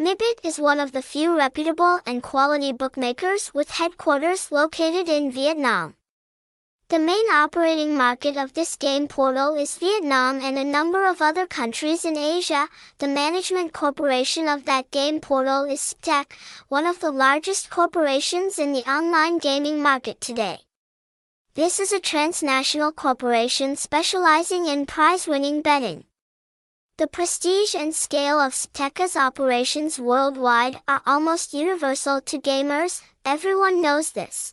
Mibet is one of the few reputable and quality bookmakers with headquarters located in Vietnam. The main operating market of this game portal is Vietnam and a number of other countries in Asia. The management corporation of that game portal is Sbtech, one of the largest corporations in the online gaming market today. This is a transnational corporation specializing in prize-winning betting. The prestige and scale of Sbtech's operations worldwide are almost universal to gamers, everyone knows this.